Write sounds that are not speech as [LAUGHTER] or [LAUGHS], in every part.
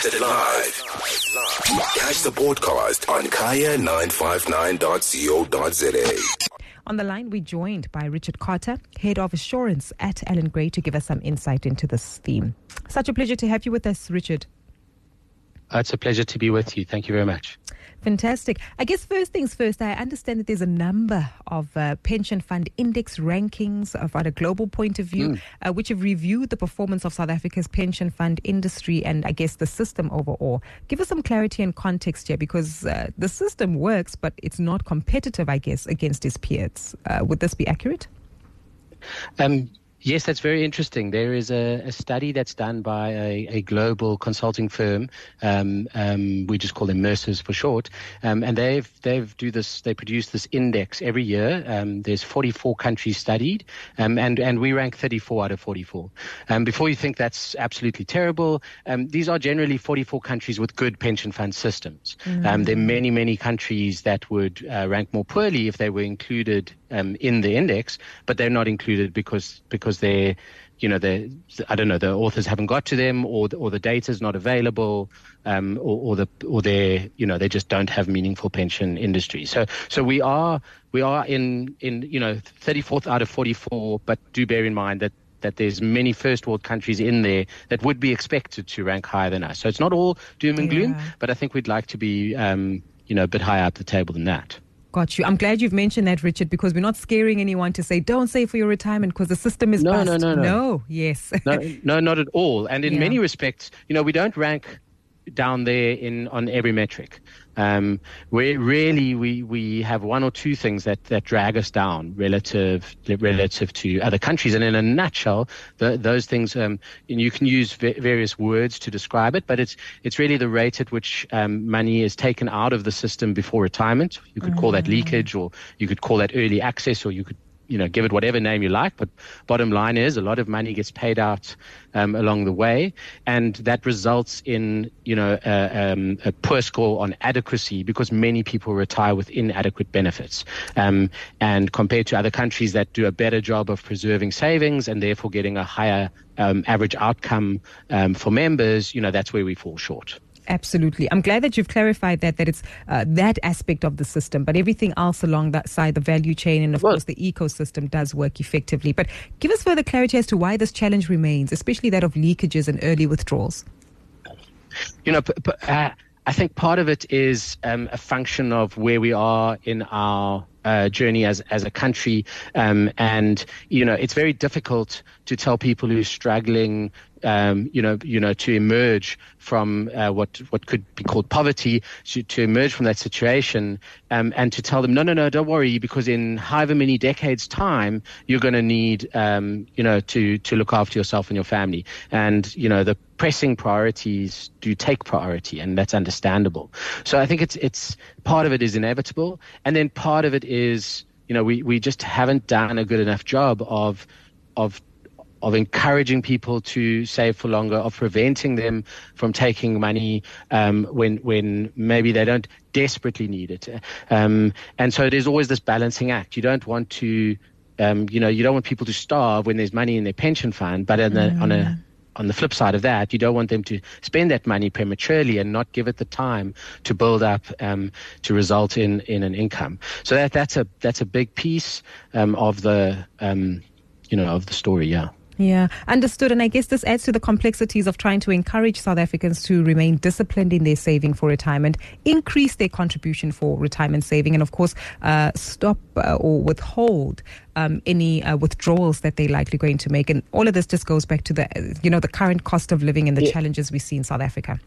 Broadcasted live. Catch the broadcast on kaya959.co.za. On the line, we're joined by Richard Carter, Head of Assurance at Allan Gray, to give us some insight into this theme. Such a pleasure to have you with us, Richard. Uh, it's a pleasure to be with you. Thank you very much. Fantastic. I guess first things first, I understand that there's a number of uh, pension fund index rankings of, at a global point of view, mm. uh, which have reviewed the performance of South Africa's pension fund industry and I guess the system overall. Give us some clarity and context here because uh, the system works, but it's not competitive, I guess, against its peers. Uh, would this be accurate? Um, Yes, that's very interesting. There is a, a study that's done by a, a global consulting firm. Um, um, we just call them Mercers for short, um, and they've they've do this. They produce this index every year. Um, there's 44 countries studied, um, and and we rank 34 out of 44. Um, before you think that's absolutely terrible, these are generally 44 countries with good pension fund systems. Mm-hmm. there are many many countries that would uh, rank more poorly if they were included in the index, but they're not included because because because they're you know, the I don't know, the authors haven't got to them, or the, or the data is not available, um, or, or the or they you know they just don't have meaningful pension industry. So so we are we are in in you know 34th out of 44, but do bear in mind that that there's many first world countries in there that would be expected to rank higher than us. So it's not all doom and gloom, yeah. but I think we'd like to be um, you know a bit higher up the table than that. Got you. I'm glad you've mentioned that, Richard, because we're not scaring anyone to say don't save for your retirement because the system is no, bust. no, no, no, no. Yes, [LAUGHS] no, no, not at all. And in yeah. many respects, you know, we don't rank down there in on every metric. Um, where really we, we have one or two things that, that drag us down relative relative to other countries. And in a nutshell, the, those things, um, and you can use v- various words to describe it, but it's it's really the rate at which um, money is taken out of the system before retirement. You could mm-hmm. call that mm. leakage, or you could call that early access, or you could you know, give it whatever name you like. But bottom line is a lot of money gets paid out um, along the way. And that results in, you know, a, um, a, poor score on adequacy because many people retire with inadequate benefits. Um, and compared to other countries that do a better job of preserving savings and therefore getting a higher um, average outcome um, for members, you know, that's where we fall short. Absolutely. I'm glad that you've clarified that, that it's uh, that aspect of the system, but everything else along that side, the value chain and, of well, course, the ecosystem does work effectively. But give us further clarity as to why this challenge remains, especially that of leakages and early withdrawals. You know, p- p- uh, I think part of it is um, a function of where we are in our uh, journey as as a country, um, and you know it's very difficult to tell people who are struggling um, you know, you know, to emerge from uh, what what could be called poverty, to, to emerge from that situation, um, and to tell them, no, no, no, don't worry, because in however many decades' time, you're going to need, um, you know, to to look after yourself and your family, and you know, the pressing priorities do take priority, and that's understandable. So I think it's it's part of it is inevitable, and then part of it is, you know, we we just haven't done a good enough job of of of encouraging people to save for longer, of preventing them from taking money um, when when maybe they don't desperately need it. Um, and so there's always this balancing act. You don't want to, um, you know, you don't want people to starve when there's money in their pension fund, but on, mm. on a on the flip side of that, you don't want them to spend that money prematurely and not give it the time to build up um, to result in, in an income. So that that's a that's a big piece um, of the um, you know of the story. Yeah. Yeah, understood. And I guess this adds to the complexities of trying to encourage South Africans to remain disciplined in their saving for retirement, increase their contribution for retirement saving, and of course, uh, stop uh, or withhold um, any uh, withdrawals that they're likely going to make. And all of this just goes back to the, you know, the current cost of living and the yeah. challenges we see in South Africa.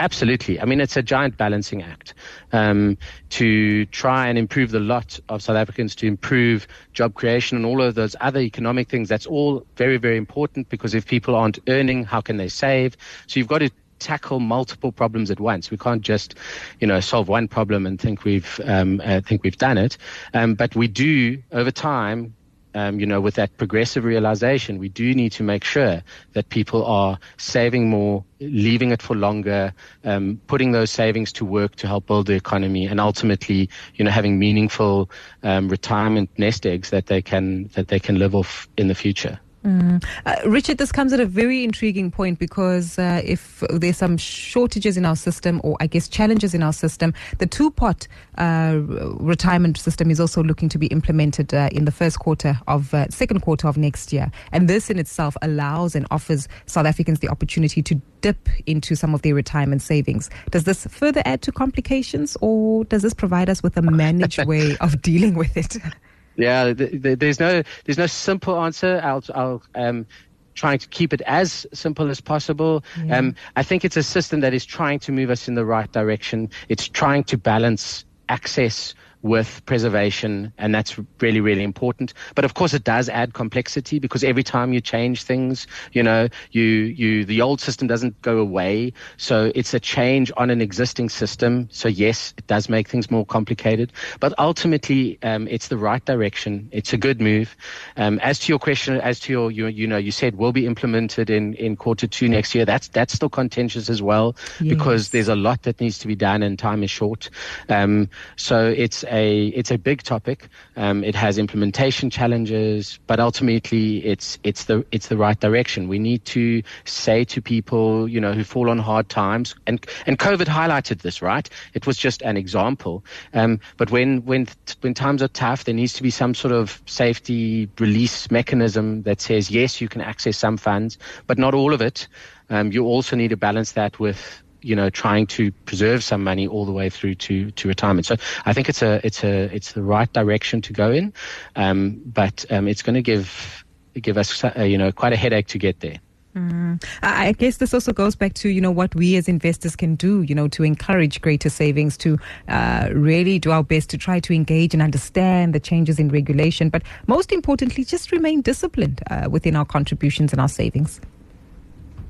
Absolutely. I mean, it's a giant balancing act um, to try and improve the lot of South Africans, to improve job creation and all of those other economic things. That's all very, very important because if people aren't earning, how can they save? So you've got to tackle multiple problems at once. We can't just, you know, solve one problem and think we've um, uh, think we've done it. Um, but we do over time um, you know, with that progressive realization, we do need to make sure that people are saving more, leaving it for longer, um, putting those savings to work to help build the economy, and ultimately, you know, having meaningful um, retirement nest eggs that they can that they can live off in the future. Mm. Uh, Richard, this comes at a very intriguing point because uh, if there's some shortages in our system, or I guess challenges in our system, the two pot uh, retirement system is also looking to be implemented uh, in the first quarter of uh, second quarter of next year, and this in itself allows and offers South Africans the opportunity to dip into some of their retirement savings. Does this further add to complications, or does this provide us with a managed [LAUGHS] way of dealing with it? [LAUGHS] Yeah, there's no there's no simple answer. I'll, I'll um, trying to keep it as simple as possible. Yeah. Um, I think it's a system that is trying to move us in the right direction. It's trying to balance access with preservation, and that's really, really important. But of course, it does add complexity because every time you change things, you know, you, you, the old system doesn't go away. So it's a change on an existing system. So yes, it does make things more complicated, but ultimately, um, it's the right direction. It's a good move. Um, as to your question, as to your, you, you know, you said will be implemented in, in quarter two next year. That's, that's still contentious as well yes. because there's a lot that needs to be done and time is short. Um, so it's, a it's a big topic. Um, it has implementation challenges, but ultimately it's it's the it's the right direction. We need to say to people, you know, who fall on hard times, and and COVID highlighted this, right? It was just an example. Um, but when when when times are tough, there needs to be some sort of safety release mechanism that says yes, you can access some funds, but not all of it. Um, you also need to balance that with you know, trying to preserve some money all the way through to, to retirement. So I think it's a it's a it's the right direction to go in, um, but um, it's going to give give us uh, you know quite a headache to get there. Mm. I guess this also goes back to you know what we as investors can do you know to encourage greater savings to uh, really do our best to try to engage and understand the changes in regulation but most importantly just remain disciplined uh, within our contributions and our savings.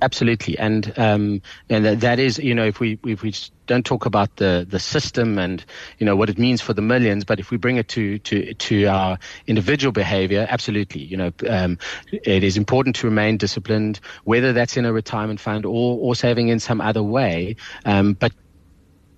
Absolutely, and um, and that is you know if we if we don't talk about the the system and you know what it means for the millions, but if we bring it to to to our individual behavior, absolutely, you know um, it is important to remain disciplined, whether that's in a retirement fund or or saving in some other way, um, but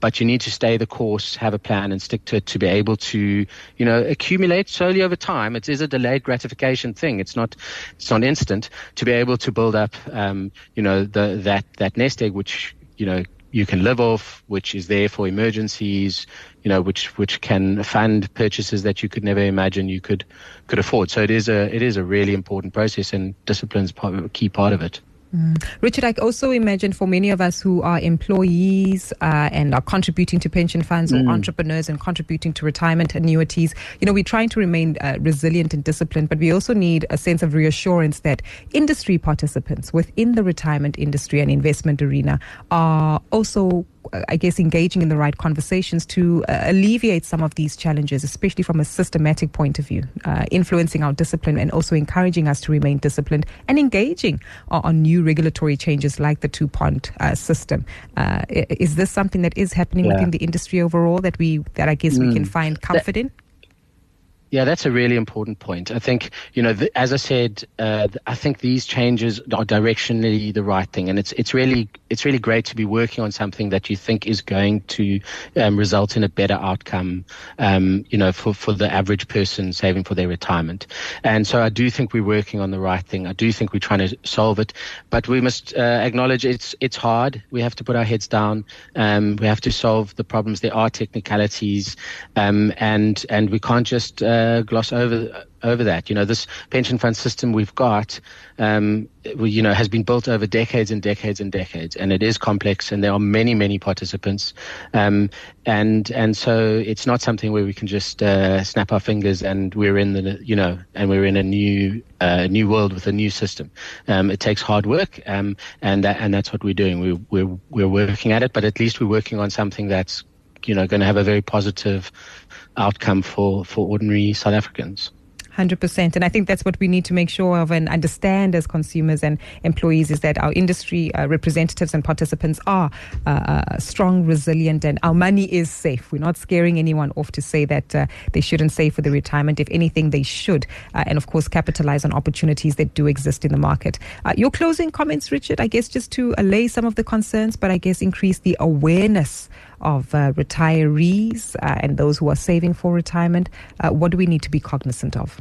but you need to stay the course, have a plan, and stick to it to be able to, you know, accumulate slowly over time. It is a delayed gratification thing. It's not, it's not instant. To be able to build up, um, you know, the that that nest egg, which you know you can live off, which is there for emergencies, you know, which which can fund purchases that you could never imagine you could could afford. So it is a it is a really important process, and discipline is a key part of it. Mm. Richard, I also imagine for many of us who are employees uh, and are contributing to pension funds mm. or entrepreneurs and contributing to retirement annuities, you know, we're trying to remain uh, resilient and disciplined, but we also need a sense of reassurance that industry participants within the retirement industry and investment arena are also I guess, engaging in the right conversations to uh, alleviate some of these challenges, especially from a systematic point of view, uh, influencing our discipline and also encouraging us to remain disciplined and engaging on, on new regulatory changes like the two pot uh, system. Uh, is this something that is happening yeah. within the industry overall that we that I guess mm. we can mm. find comfort in? Yeah, that's a really important point. I think, you know, the, as I said, uh, I think these changes are directionally the right thing, and it's it's really it's really great to be working on something that you think is going to um, result in a better outcome, um, you know, for for the average person saving for their retirement. And so I do think we're working on the right thing. I do think we're trying to solve it, but we must uh, acknowledge it's it's hard. We have to put our heads down. Um, we have to solve the problems. There are technicalities, um, and and we can't just uh, uh, gloss over over that. You know, this pension fund system we've got, um, you know, has been built over decades and decades and decades, and it is complex, and there are many, many participants, um, and and so it's not something where we can just uh, snap our fingers and we're in the, you know, and we're in a new uh, new world with a new system. Um, it takes hard work, um, and that, and that's what we're doing. We, we're we're working at it, but at least we're working on something that's you know going to have a very positive outcome for, for ordinary South Africans. 100%. And I think that's what we need to make sure of and understand as consumers and employees is that our industry uh, representatives and participants are uh, uh, strong, resilient, and our money is safe. We're not scaring anyone off to say that uh, they shouldn't save for the retirement. If anything, they should. Uh, and of course, capitalize on opportunities that do exist in the market. Uh, your closing comments, Richard, I guess just to allay some of the concerns, but I guess increase the awareness of uh, retirees uh, and those who are saving for retirement? Uh, what do we need to be cognizant of?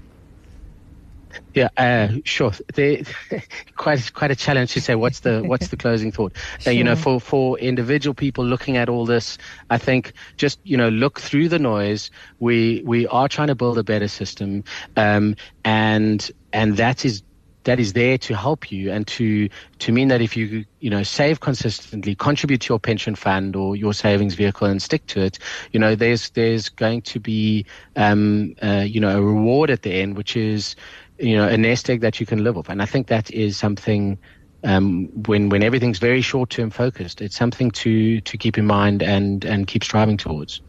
Yeah, uh, sure. They, [LAUGHS] quite quite a challenge to say what's the [LAUGHS] what's the closing thought. Sure. Uh, you know, for for individual people looking at all this, I think just you know look through the noise. We we are trying to build a better system, um, and and that is that is there to help you and to to mean that if you you know save consistently, contribute to your pension fund or your savings vehicle and stick to it, you know there's there's going to be um, uh, you know a reward at the end, which is you know a nest egg that you can live off, and I think that is something. Um, when when everything's very short term focused, it's something to to keep in mind and and keep striving towards.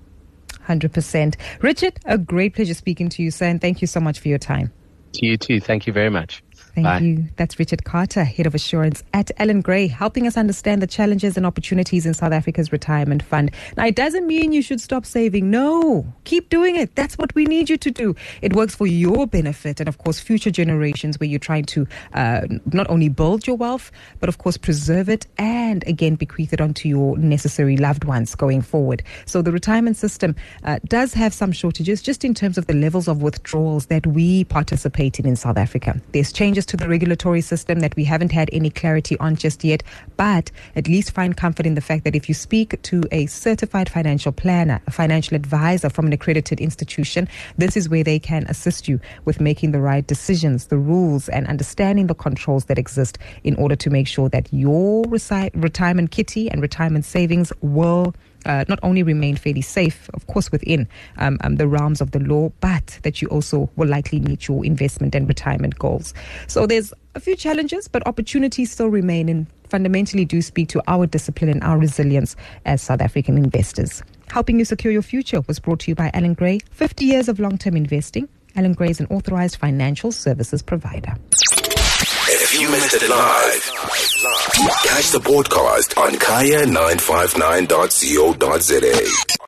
Hundred percent, Richard. A great pleasure speaking to you, sir, and thank you so much for your time. To you too. Thank you very much. Thank Bye. you. That's Richard Carter, Head of Assurance at Allan Gray, helping us understand the challenges and opportunities in South Africa's retirement fund. Now, it doesn't mean you should stop saving. No, keep doing it. That's what we need you to do. It works for your benefit and, of course, future generations where you're trying to uh, not only build your wealth, but, of course, preserve it and, again, bequeath it onto your necessary loved ones going forward. So the retirement system uh, does have some shortages just in terms of the levels of withdrawals that we participate in in South Africa. There's changes changes to the regulatory system that we haven't had any clarity on just yet, but at least find comfort in the fact that if you speak to a certified financial planner, a financial advisor from an accredited institution, this is where they can assist you with making the right decisions, the rules, and understanding the controls that exist in order to make sure that your retirement kitty and retirement savings will uh, not only remain fairly safe, of course, within um, um, the realms of the law, but that you also will likely meet your investment and retirement goals. So there's a few challenges, but opportunities still remain and fundamentally do speak to our discipline and our resilience as South African investors. Helping you secure your future was brought to you by Allan Gray, 50 years of long term investing. Allan Gray is an authorized financial services provider. If you missed it live, catch the podcast on kaya959.co.za.